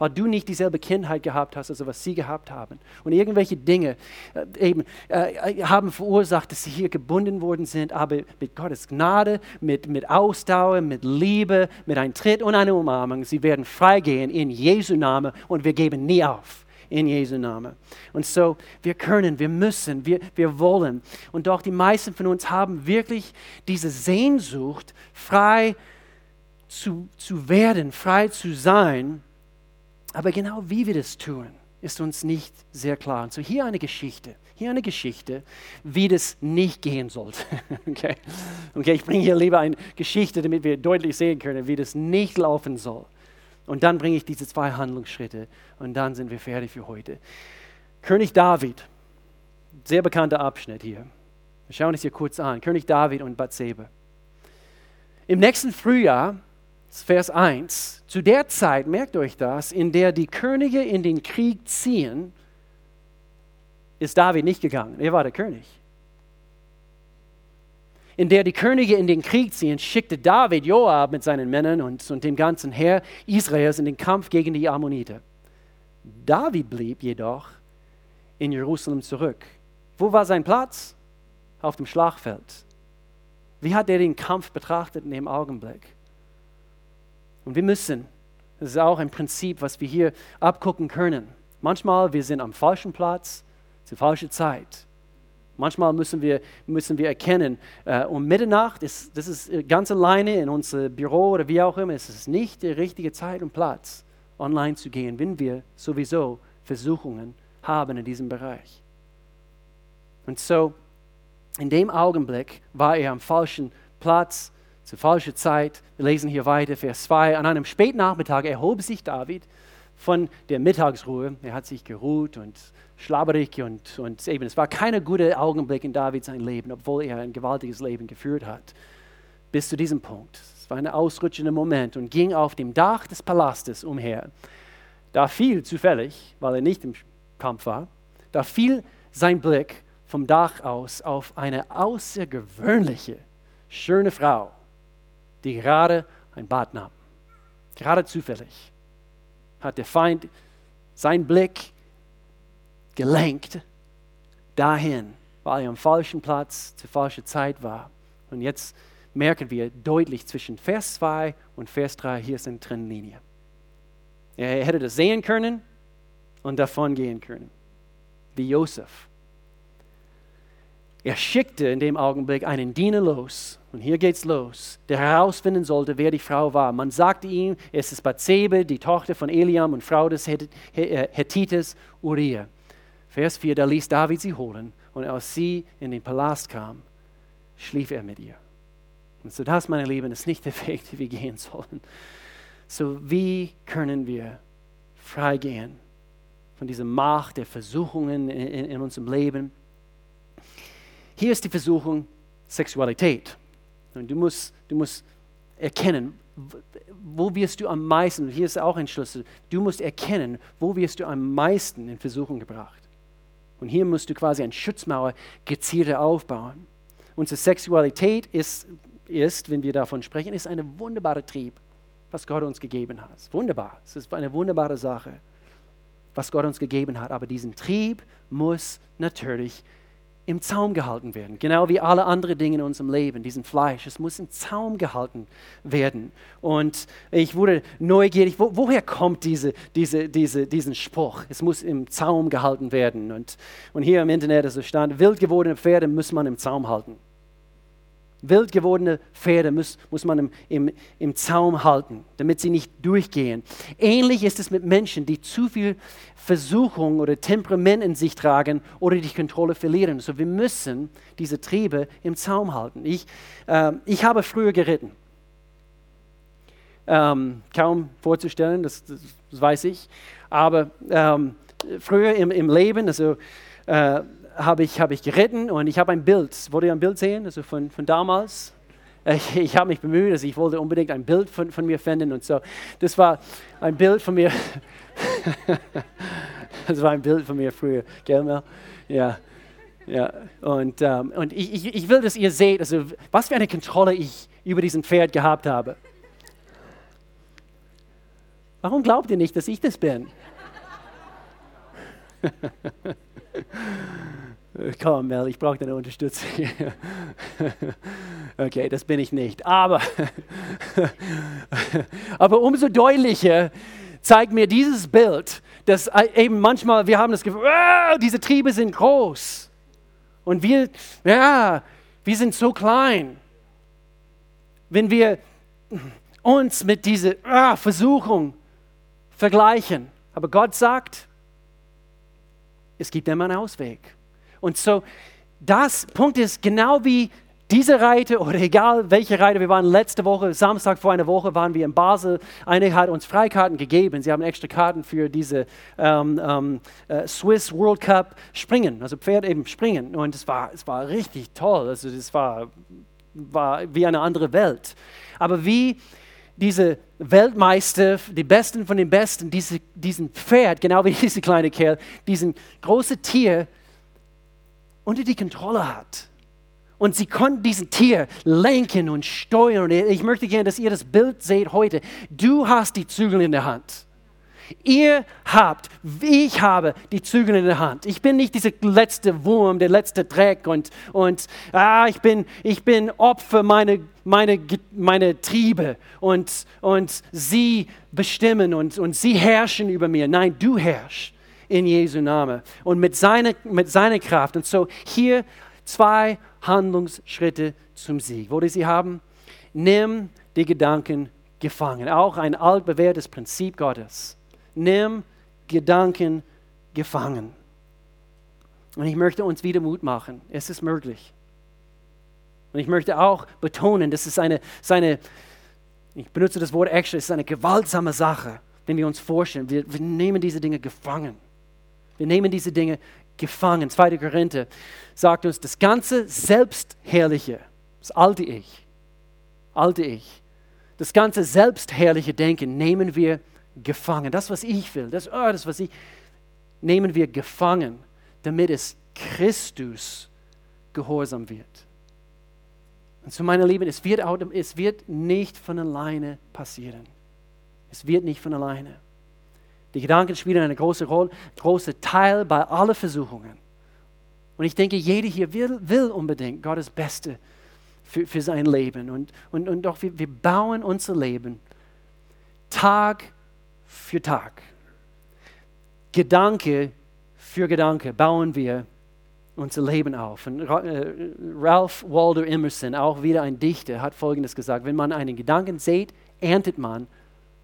weil du nicht dieselbe Kindheit gehabt hast, also was sie gehabt haben. Und irgendwelche Dinge äh, eben äh, haben verursacht, dass sie hier gebunden worden sind, aber mit Gottes Gnade, mit, mit Ausdauer, mit Liebe, mit einem Tritt und einer Umarmung, sie werden freigehen in Jesu Namen und wir geben nie auf in Jesu Namen. Und so, wir können, wir müssen, wir, wir wollen. Und doch die meisten von uns haben wirklich diese Sehnsucht, frei zu, zu werden, frei zu sein. Aber genau wie wir das tun, ist uns nicht sehr klar. Und so hier eine Geschichte, hier eine Geschichte, wie das nicht gehen sollte. okay? okay, ich bringe hier lieber eine Geschichte, damit wir deutlich sehen können, wie das nicht laufen soll. Und dann bringe ich diese zwei Handlungsschritte und dann sind wir fertig für heute. König David, sehr bekannter Abschnitt hier. Wir schauen es hier kurz an. König David und Bathseba. Im nächsten Frühjahr Vers 1, zu der Zeit, merkt euch das, in der die Könige in den Krieg ziehen, ist David nicht gegangen. Er war der König. In der die Könige in den Krieg ziehen, schickte David Joab mit seinen Männern und, und dem ganzen Heer Israels in den Kampf gegen die Ammoniter. David blieb jedoch in Jerusalem zurück. Wo war sein Platz? Auf dem Schlachtfeld. Wie hat er den Kampf betrachtet in dem Augenblick? Und wir müssen, das ist auch ein Prinzip, was wir hier abgucken können. Manchmal wir sind am falschen Platz zur falschen Zeit. Manchmal müssen wir, müssen wir erkennen, äh, um Mitternacht, ist, das ist äh, ganz alleine in unser Büro oder wie auch immer, es ist nicht der richtige Zeit und Platz, online zu gehen, wenn wir sowieso Versuchungen haben in diesem Bereich. Und so, in dem Augenblick war er am falschen Platz, zur falschen Zeit. Wir lesen hier weiter, Vers 2. An einem Spätnachmittag erhob sich David von der Mittagsruhe. Er hat sich geruht und schlabberig und, und eben, es war kein guter Augenblick in David sein Leben, obwohl er ein gewaltiges Leben geführt hat. Bis zu diesem Punkt. Es war ein ausrutschender Moment und ging auf dem Dach des Palastes umher. Da fiel zufällig, weil er nicht im Kampf war, da fiel sein Blick vom Dach aus auf eine außergewöhnliche, schöne Frau die gerade ein Bad nahm. Gerade zufällig hat der Feind seinen Blick gelenkt dahin, weil er am falschen Platz zur falschen Zeit war. Und jetzt merken wir deutlich zwischen Vers 2 und Vers 3, hier ist eine Trennlinie. Er hätte das sehen können und davon gehen können, wie Josef. Er schickte in dem Augenblick einen Diener los. Und hier geht's los. Der herausfinden sollte, wer die Frau war. Man sagte ihm, es ist Bathsebe, die Tochter von Eliam und Frau des äh, Hethites Uriah. Vers 4, da ließ David sie holen. Und als sie in den Palast kam, schlief er mit ihr. Und so das, meine Lieben, ist nicht der Weg, den wir gehen sollen. So wie können wir freigehen von dieser Macht der Versuchungen in, in, in unserem Leben? Hier ist die Versuchung Sexualität. Und du musst, du musst erkennen, wo wirst du am meisten, hier ist auch ein Schlüssel, du musst erkennen, wo wirst du am meisten in Versuchung gebracht. Und hier musst du quasi eine Schutzmauer gezielter aufbauen. Unsere Sexualität ist, ist, wenn wir davon sprechen, ist ein wunderbarer Trieb, was Gott uns gegeben hat. Wunderbar, es ist eine wunderbare Sache, was Gott uns gegeben hat. Aber diesen Trieb muss natürlich im Zaum gehalten werden. Genau wie alle anderen Dinge in unserem Leben, diesen Fleisch. Es muss im Zaum gehalten werden. Und ich wurde neugierig, wo, woher kommt diese, diese, diese, diesen Spruch? Es muss im Zaum gehalten werden. Und, und hier im Internet ist es stand, wild gewordene Pferde muss man im Zaum halten. Wild gewordene Pferde muss, muss man im, im, im Zaum halten, damit sie nicht durchgehen. Ähnlich ist es mit Menschen, die zu viel Versuchung oder Temperament in sich tragen oder die Kontrolle verlieren. So, wir müssen diese Triebe im Zaum halten. Ich, äh, ich habe früher geritten. Ähm, kaum vorzustellen, das, das, weiß ich. Aber ähm, früher im, im Leben, also äh, habe ich, hab ich geritten und ich habe ein Bild. Wollt ihr ein Bild sehen, also von, von damals? Ich, ich habe mich bemüht, also ich wollte unbedingt ein Bild von, von mir finden und so. Das war ein Bild von mir. das war ein Bild von mir früher, gell, Mel? Ja. Ja, und, ähm, und ich, ich, ich will, dass ihr seht, also was für eine Kontrolle ich über diesen Pferd gehabt habe. Warum glaubt ihr nicht, dass ich das bin? Komm, Mel, ich brauche deine Unterstützung. okay, das bin ich nicht. Aber, aber umso deutlicher zeigt mir dieses Bild, dass eben manchmal wir haben das Gefühl, ah, diese Triebe sind groß und wir, ja, wir sind so klein. Wenn wir uns mit dieser ah, Versuchung vergleichen, aber Gott sagt, es gibt immer einen Ausweg. Und so, das Punkt ist genau wie diese Reiter oder egal welche Reiter, wir waren letzte Woche, Samstag vor einer Woche waren wir in Basel. Eine hat uns Freikarten gegeben. Sie haben extra Karten für diese ähm, ähm, äh, Swiss World Cup Springen, also Pferd eben springen. Und es war, es war richtig toll. Also es war, war wie eine andere Welt. Aber wie diese Weltmeister, die Besten von den Besten, diese, diesen Pferd, genau wie diese kleine Kerl, diesen großen Tier unter die Kontrolle hat. Und sie konnten diesen Tier lenken und steuern. Ich möchte gerne, dass ihr das Bild seht heute. Du hast die Zügel in der Hand. Ihr habt, ich habe die Zügel in der Hand. Ich bin nicht dieser letzte Wurm, der letzte Dreck und, und ah, ich, bin, ich bin Opfer meiner meine, meine Triebe und, und sie bestimmen und, und sie herrschen über mir. Nein, du herrschst in Jesu Namen und mit seiner, mit seiner Kraft. Und so hier zwei Handlungsschritte zum Sieg. Wollt ihr sie haben? Nimm die Gedanken gefangen. Auch ein altbewährtes Prinzip Gottes. Nimm Gedanken gefangen. Und ich möchte uns wieder Mut machen. Es ist möglich. Und ich möchte auch betonen, das ist eine, eine ich benutze das Wort extra, es ist eine gewaltsame Sache, wenn wir uns vorstellen. Wir, wir nehmen diese Dinge gefangen. Wir nehmen diese Dinge gefangen. 2. Korinther sagt uns, das ganze Selbstherrliche, das alte Ich, alte Ich, das ganze selbstherrliche Denken nehmen wir gefangen. Das, was ich will, das, oh, das, was ich, nehmen wir gefangen, damit es Christus gehorsam wird. Und zu meiner Lieben, es wird, es wird nicht von alleine passieren. Es wird nicht von alleine. Die Gedanken spielen eine große Rolle, große Teil bei allen Versuchungen. Und ich denke, jeder hier will, will unbedingt Gottes Beste für, für sein Leben. Und, und, und doch, wir, wir bauen unser Leben Tag für Tag. Gedanke für Gedanke bauen wir unser Leben auf. Und äh, Ralph Waldo Emerson, auch wieder ein Dichter, hat Folgendes gesagt, wenn man einen Gedanken sieht, erntet man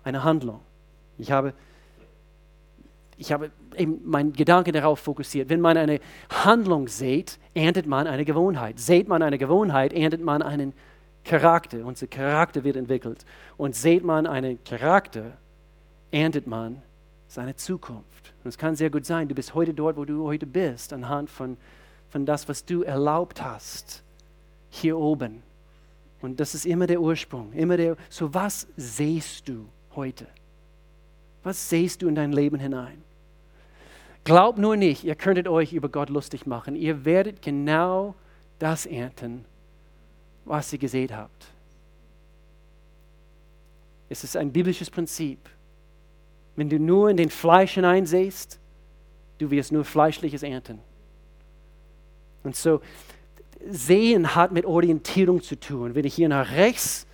eine Handlung. Ich habe ich habe eben meinen Gedanken darauf fokussiert. Wenn man eine Handlung sieht, erntet man eine Gewohnheit. Seht man eine Gewohnheit, erntet man einen Charakter. Unser Charakter wird entwickelt. Und seht man einen Charakter, erntet man seine Zukunft. Und es kann sehr gut sein, du bist heute dort, wo du heute bist, anhand von, von das, was du erlaubt hast, hier oben. Und das ist immer der Ursprung. Immer der, so was siehst du heute? Was siehst du in dein Leben hinein? Glaubt nur nicht, ihr könntet euch über Gott lustig machen. Ihr werdet genau das ernten, was ihr gesät habt. Es ist ein biblisches Prinzip. Wenn du nur in den Fleisch hineinsehst, du wirst nur Fleischliches ernten. Und so, Sehen hat mit Orientierung zu tun. Wenn ich hier nach rechts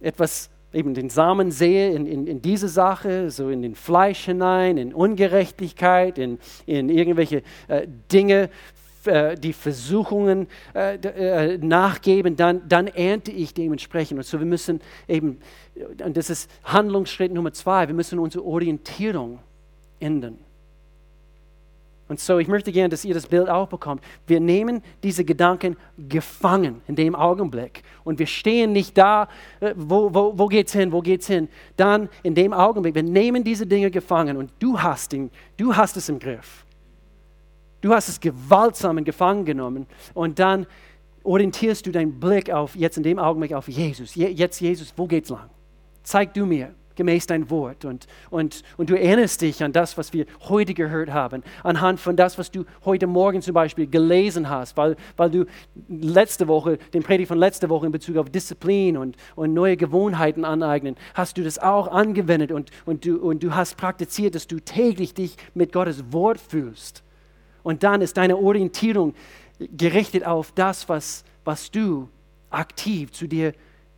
etwas eben den Samen sehe in, in, in, diese Sache, so in den Fleisch hinein, in Ungerechtigkeit, in, in irgendwelche äh, Dinge, äh, die Versuchungen äh, äh, nachgeben, dann, dann ernte ich dementsprechend. Und so wir müssen eben, und das ist Handlungsschritt Nummer zwei, wir müssen unsere Orientierung ändern. Und so, ich möchte gerne, dass ihr das Bild auch bekommt. Wir nehmen diese Gedanken gefangen in dem Augenblick. Und wir stehen nicht da, äh, wo, wo, wo geht's hin, wo geht's hin. Dann in dem Augenblick, wir nehmen diese Dinge gefangen und du hast, ihn, du hast es im Griff. Du hast es gewaltsam in Gefangen genommen und dann orientierst du deinen Blick auf, jetzt in dem Augenblick auf Jesus. Jetzt Jesus, wo geht's lang? Zeig du mir gemäß dein Wort. Und, und, und du erinnerst dich an das, was wir heute gehört haben, anhand von das, was du heute Morgen zum Beispiel gelesen hast, weil, weil du letzte Woche, den Predigt von letzter Woche in Bezug auf Disziplin und, und neue Gewohnheiten aneignen, hast du das auch angewendet und, und, du, und du hast praktiziert, dass du täglich dich mit Gottes Wort fühlst. Und dann ist deine Orientierung gerichtet auf das, was, was du aktiv zu dir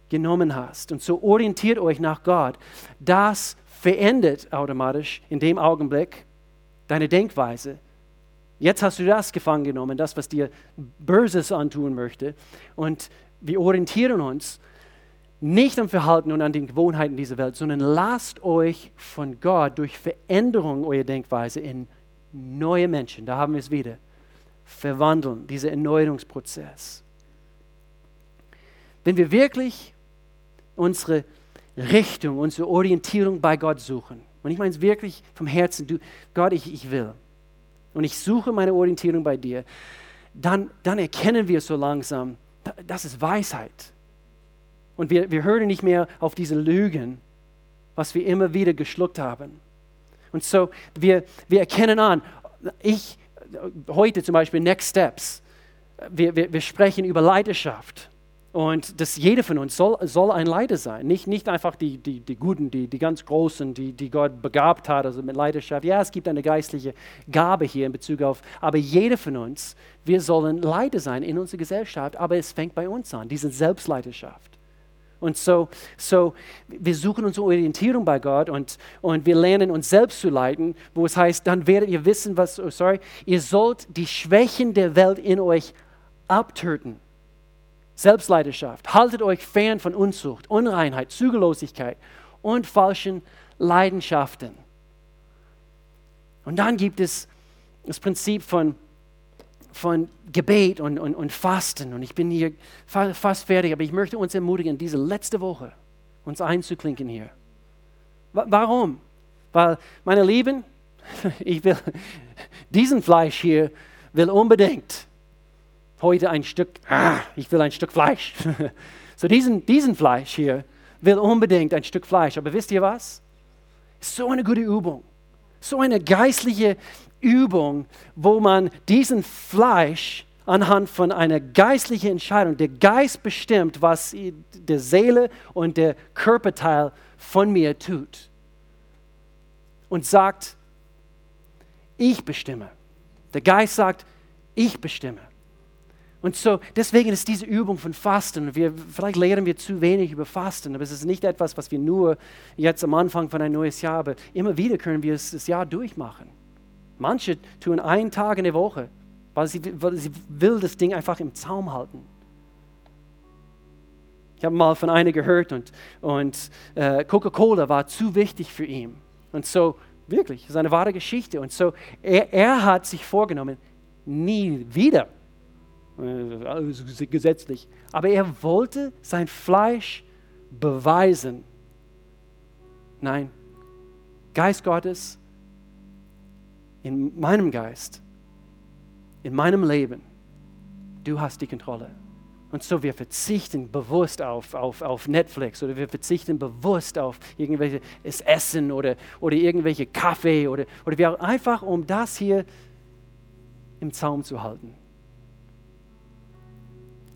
genommen hast. Und so orientiert euch nach Gott. Das verändert automatisch in dem Augenblick deine Denkweise. Jetzt hast du das gefangen genommen, das, was dir Böses antun möchte. Und wir orientieren uns nicht am Verhalten und an den Gewohnheiten dieser Welt, sondern lasst euch von Gott durch Veränderung eurer Denkweise in neue Menschen, da haben wir es wieder, verwandeln, dieser Erneuerungsprozess. Wenn wir wirklich unsere Richtung, unsere Orientierung bei Gott suchen, und ich meine es wirklich vom Herzen, du, Gott, ich, ich will, und ich suche meine Orientierung bei dir, dann, dann erkennen wir so langsam, das ist Weisheit. Und wir, wir hören nicht mehr auf diese Lügen, was wir immer wieder geschluckt haben. Und so, wir, wir erkennen an, ich, heute zum Beispiel Next Steps, wir, wir, wir sprechen über Leidenschaft. Und dass jeder von uns soll, soll ein Leiter sein. Nicht, nicht einfach die, die, die Guten, die, die ganz Großen, die, die Gott begabt hat, also mit Leidenschaft. Ja, es gibt eine geistliche Gabe hier in Bezug auf, aber jeder von uns, wir sollen Leiter sein in unserer Gesellschaft, aber es fängt bei uns an, diese Selbstleidenschaft. Und so, so, wir suchen unsere Orientierung bei Gott und, und wir lernen uns selbst zu leiten, wo es heißt, dann werdet ihr wissen, was, oh sorry, ihr sollt die Schwächen der Welt in euch abtöten. Selbstleidenschaft. Haltet euch fern von Unzucht, Unreinheit, Zügellosigkeit und falschen Leidenschaften. Und dann gibt es das Prinzip von von Gebet und, und, und Fasten. Und ich bin hier fast fertig, aber ich möchte uns ermutigen, diese letzte Woche uns einzuklinken hier. Warum? Weil, meine Lieben, ich will, diesen Fleisch hier will unbedingt heute ein Stück, ich will ein Stück Fleisch. so diesen, diesen Fleisch hier will unbedingt ein Stück Fleisch. Aber wisst ihr was? So eine gute Übung. So eine geistliche Übung, wo man diesen Fleisch anhand von einer geistlichen Entscheidung, der Geist bestimmt, was der Seele und der Körperteil von mir tut. Und sagt, ich bestimme. Der Geist sagt, ich bestimme. Und so, deswegen ist diese Übung von Fasten, wir, vielleicht lehren wir zu wenig über Fasten, aber es ist nicht etwas, was wir nur jetzt am Anfang von ein neues Jahr, aber immer wieder können wir es das Jahr durchmachen. Manche tun einen Tag in der Woche, weil sie, weil sie will das Ding einfach im Zaum halten. Ich habe mal von einer gehört und, und äh, Coca-Cola war zu wichtig für ihn. Und so, wirklich, das ist eine wahre Geschichte. Und so, er, er hat sich vorgenommen, nie wieder, gesetzlich, aber er wollte sein Fleisch beweisen. Nein, Geist Gottes in meinem Geist, in meinem Leben, du hast die Kontrolle. Und so wir verzichten bewusst auf, auf, auf Netflix oder wir verzichten bewusst auf irgendwelches Essen oder, oder irgendwelche Kaffee oder, oder wir einfach, um das hier im Zaum zu halten.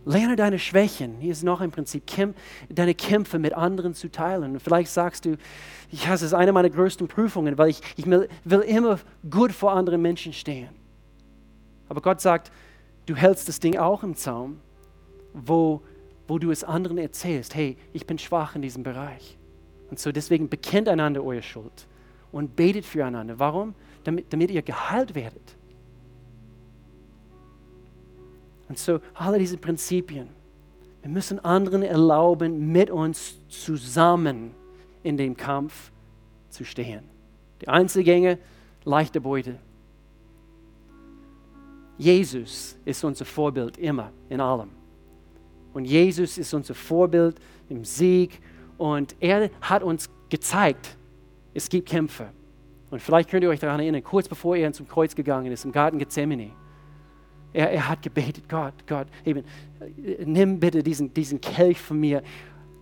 Lerne deine Schwächen. Hier ist noch ein Prinzip, deine Kämpfe mit anderen zu teilen. Und vielleicht sagst du, ja, es ist eine meiner größten Prüfungen, weil ich, ich will, will immer gut vor anderen Menschen stehen. Aber Gott sagt, du hältst das Ding auch im Zaum, wo, wo du es anderen erzählst, hey, ich bin schwach in diesem Bereich. Und so deswegen bekennt einander eure Schuld und betet füreinander. Warum? Damit, damit ihr geheilt werdet. Und so alle diese Prinzipien. Wir müssen anderen erlauben, mit uns zusammen in dem Kampf zu stehen. Die Einzelgänge, leichte Beute. Jesus ist unser Vorbild immer in allem. Und Jesus ist unser Vorbild im Sieg. Und er hat uns gezeigt, es gibt Kämpfe. Und vielleicht könnt ihr euch daran erinnern, kurz bevor er zum Kreuz gegangen ist, im Garten Gethsemane. Er, er hat gebetet, Gott, Gott, eben, nimm bitte diesen, diesen Kelch von mir.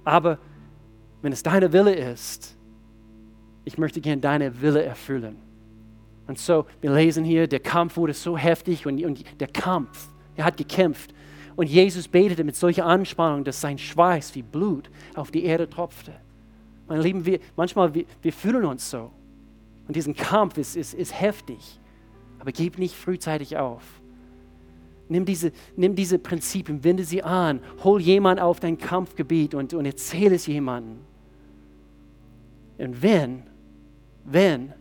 Aber wenn es deine Wille ist, ich möchte gern deine Wille erfüllen. Und so, wir lesen hier, der Kampf wurde so heftig und, und der Kampf, er hat gekämpft. Und Jesus betete mit solcher Anspannung, dass sein Schweiß wie Blut auf die Erde tropfte. Meine Lieben, wir, manchmal, wir, wir fühlen uns so. Und diesen Kampf ist, ist, ist heftig. Aber gib nicht frühzeitig auf. Nimm diese, nimm diese Prinzipien, wende sie an. Hol jemanden auf dein Kampfgebiet und, und erzähle es jemandem. Und wenn, wenn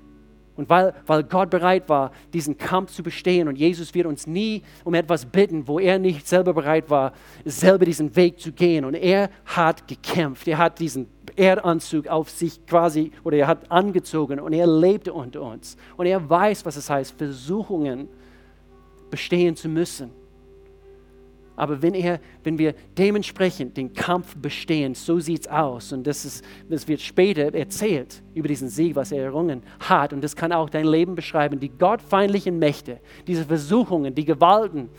und weil, weil Gott bereit war, diesen Kampf zu bestehen und Jesus wird uns nie um etwas bitten, wo er nicht selber bereit war, selber diesen Weg zu gehen. Und er hat gekämpft. Er hat diesen Erdanzug auf sich quasi, oder er hat angezogen und er lebte unter uns. Und er weiß, was es heißt, Versuchungen bestehen zu müssen. Aber wenn, er, wenn wir dementsprechend den Kampf bestehen, so sieht es aus. Und das, ist, das wird später erzählt über diesen Sieg, was er errungen hat. Und das kann auch dein Leben beschreiben. Die gottfeindlichen Mächte, diese Versuchungen, die Gewalten,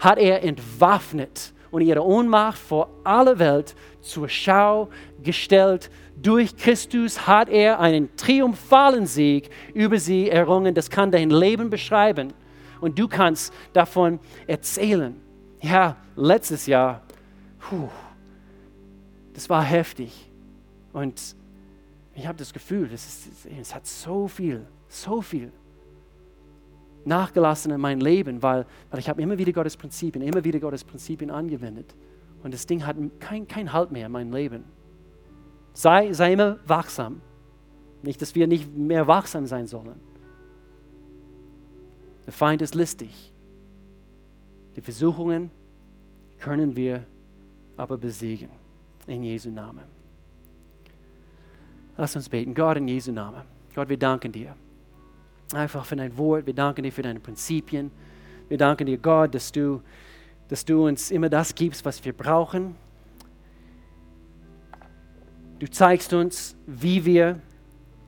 hat er entwaffnet und ihre Ohnmacht vor aller Welt zur Schau gestellt. Durch Christus hat er einen triumphalen Sieg über sie errungen. Das kann dein Leben beschreiben. Und du kannst davon erzählen. Ja, letztes Jahr, puh, das war heftig. Und ich habe das Gefühl, es hat so viel, so viel nachgelassen in meinem Leben, weil, weil ich habe immer wieder Gottes Prinzipien, immer wieder Gottes Prinzipien angewendet. Und das Ding hat keinen kein Halt mehr in meinem Leben. Sei, sei immer wachsam. Nicht, dass wir nicht mehr wachsam sein sollen. Der Feind ist listig. Die Versuchungen können wir aber besiegen. In Jesu Namen. Lass uns beten. Gott, in Jesu Namen. Gott, wir danken dir. Einfach für dein Wort. Wir danken dir für deine Prinzipien. Wir danken dir, Gott, dass du, dass du uns immer das gibst, was wir brauchen. Du zeigst uns, wie wir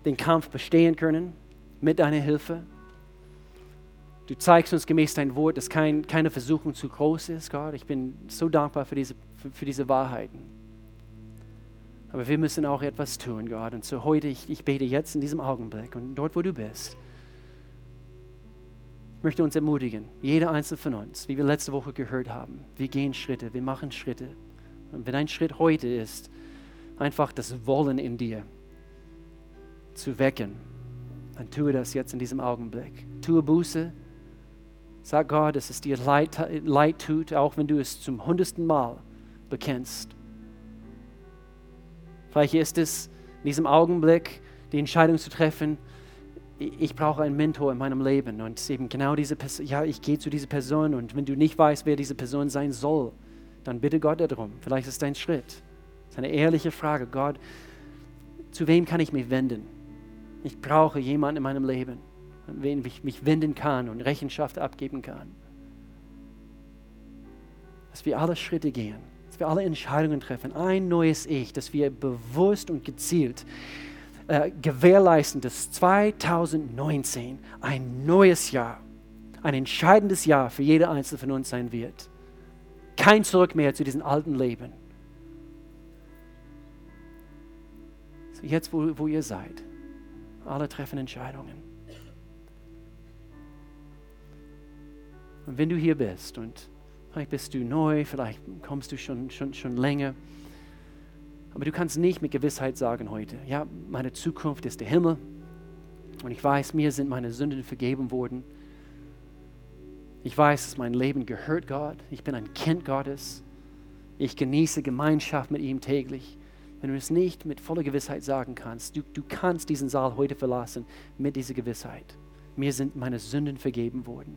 den Kampf bestehen können mit deiner Hilfe. Du zeigst uns gemäß dein Wort, dass kein, keine Versuchung zu groß ist, Gott. Ich bin so dankbar für diese, für, für diese Wahrheiten. Aber wir müssen auch etwas tun, Gott. Und so heute, ich, ich bete jetzt in diesem Augenblick und dort, wo du bist, möchte uns ermutigen, jeder einzelne von uns, wie wir letzte Woche gehört haben. Wir gehen Schritte, wir machen Schritte. Und wenn ein Schritt heute ist, einfach das Wollen in dir zu wecken, dann tue das jetzt in diesem Augenblick. Tue Buße, Sag Gott, dass es dir leid, leid tut, auch wenn du es zum hundertsten Mal bekennst. Vielleicht ist es in diesem Augenblick die Entscheidung zu treffen, ich brauche einen Mentor in meinem Leben und eben genau diese Person, ja, ich gehe zu dieser Person und wenn du nicht weißt, wer diese Person sein soll, dann bitte Gott darum. Vielleicht ist es dein Schritt. Das ist eine ehrliche Frage. Gott, zu wem kann ich mich wenden? Ich brauche jemanden in meinem Leben an wen ich mich wenden kann und Rechenschaft abgeben kann. Dass wir alle Schritte gehen, dass wir alle Entscheidungen treffen, ein neues Ich, dass wir bewusst und gezielt äh, gewährleisten, dass 2019 ein neues Jahr, ein entscheidendes Jahr für jede einzelne von uns sein wird. Kein Zurück mehr zu diesem alten Leben. So jetzt, wo, wo ihr seid, alle treffen Entscheidungen. Und wenn du hier bist und vielleicht bist du neu, vielleicht kommst du schon, schon, schon länger, aber du kannst nicht mit Gewissheit sagen heute, ja, meine Zukunft ist der Himmel und ich weiß, mir sind meine Sünden vergeben worden. Ich weiß, dass mein Leben gehört Gott. Ich bin ein Kind Gottes. Ich genieße Gemeinschaft mit ihm täglich. Wenn du es nicht mit voller Gewissheit sagen kannst, du, du kannst diesen Saal heute verlassen mit dieser Gewissheit. Mir sind meine Sünden vergeben worden.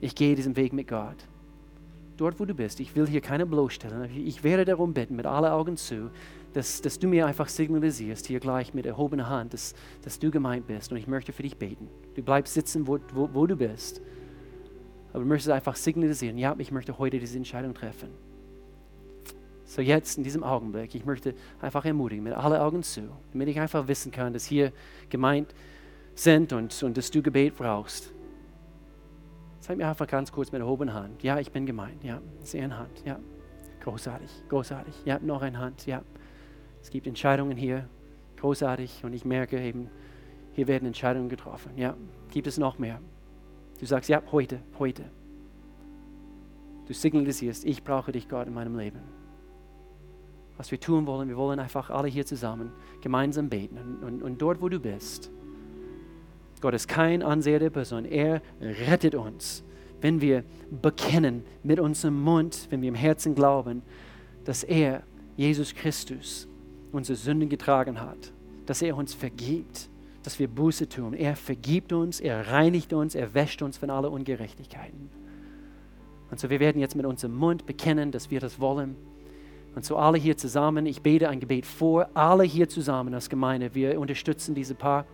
Ich gehe diesen Weg mit Gott. dort wo du bist, ich will hier keine bloßstellen, ich werde darum bitten, mit allen Augen zu, dass, dass du mir einfach signalisierst, hier gleich mit erhobener Hand, dass, dass du gemeint bist und ich möchte für dich beten. Du bleibst sitzen, wo, wo, wo du bist. Aber du möchtest einfach signalisieren, ja, ich möchte heute diese Entscheidung treffen. So jetzt, in diesem Augenblick, ich möchte einfach ermutigen, mit allen Augen zu, damit ich einfach wissen kann, dass hier gemeint sind und, und dass du Gebet brauchst. Zeig mir einfach ganz kurz mit erhobener Hand. Ja, ich bin gemeint. Ja, sehe eine Hand. Ja, großartig, großartig. Ja, noch eine Hand. Ja, es gibt Entscheidungen hier. Großartig. Und ich merke eben, hier werden Entscheidungen getroffen. Ja, gibt es noch mehr? Du sagst, ja, heute, heute. Du signalisierst, ich brauche dich, Gott, in meinem Leben. Was wir tun wollen, wir wollen einfach alle hier zusammen gemeinsam beten. Und, und, und dort, wo du bist, Gott ist kein Anseher der Person. Er rettet uns, wenn wir bekennen mit unserem Mund, wenn wir im Herzen glauben, dass er, Jesus Christus, unsere Sünden getragen hat, dass er uns vergibt, dass wir Buße tun. Er vergibt uns, er reinigt uns, er wäscht uns von aller Ungerechtigkeiten. Und so wir werden jetzt mit unserem Mund bekennen, dass wir das wollen. Und so alle hier zusammen, ich bete ein Gebet vor, alle hier zusammen als Gemeinde, wir unterstützen diese paar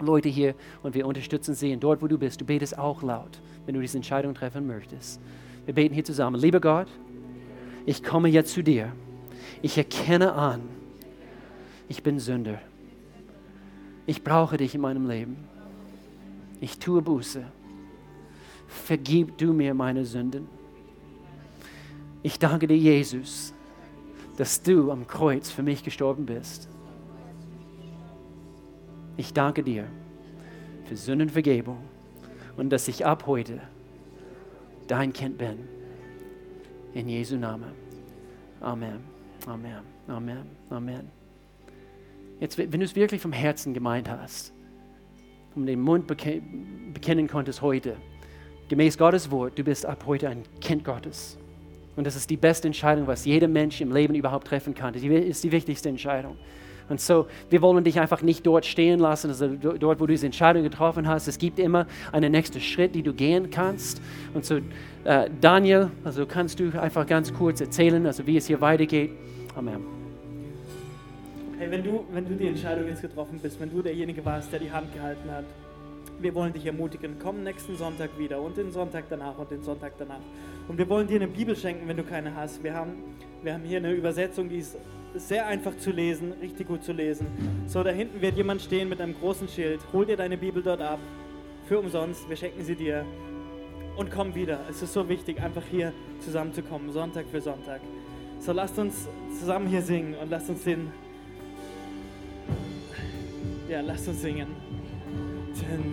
Leute hier und wir unterstützen sie. Und dort, wo du bist, du betest auch laut, wenn du diese Entscheidung treffen möchtest. Wir beten hier zusammen. Lieber Gott, ich komme jetzt zu dir. Ich erkenne an, ich bin Sünder. Ich brauche dich in meinem Leben. Ich tue Buße. Vergib du mir meine Sünden. Ich danke dir, Jesus, dass du am Kreuz für mich gestorben bist. Ich danke dir für Sündenvergebung und dass ich ab heute dein Kind bin. In Jesu Namen. Amen. Amen. Amen. Amen. Jetzt, wenn du es wirklich vom Herzen gemeint hast und den Mund bekennen konntest heute, gemäß Gottes Wort, du bist ab heute ein Kind Gottes. Und das ist die beste Entscheidung, was jeder Mensch im Leben überhaupt treffen kann. Das ist die wichtigste Entscheidung. Und so, wir wollen dich einfach nicht dort stehen lassen, also dort, wo du diese Entscheidung getroffen hast. Es gibt immer einen nächsten Schritt, den du gehen kannst. Und so, äh, Daniel, also kannst du einfach ganz kurz erzählen, also wie es hier weitergeht. Amen. Hey, wenn du, wenn du die Entscheidung jetzt getroffen bist, wenn du derjenige warst, der die Hand gehalten hat, wir wollen dich ermutigen, komm nächsten Sonntag wieder und den Sonntag danach und den Sonntag danach. Und wir wollen dir eine Bibel schenken, wenn du keine hast. Wir haben, wir haben hier eine Übersetzung, die ist sehr einfach zu lesen, richtig gut zu lesen. So, da hinten wird jemand stehen mit einem großen Schild. Hol dir deine Bibel dort ab. Für umsonst. Wir schenken sie dir. Und komm wieder. Es ist so wichtig, einfach hier zusammenzukommen, Sonntag für Sonntag. So, lasst uns zusammen hier singen und lasst uns den. Ja, lasst uns singen. Denn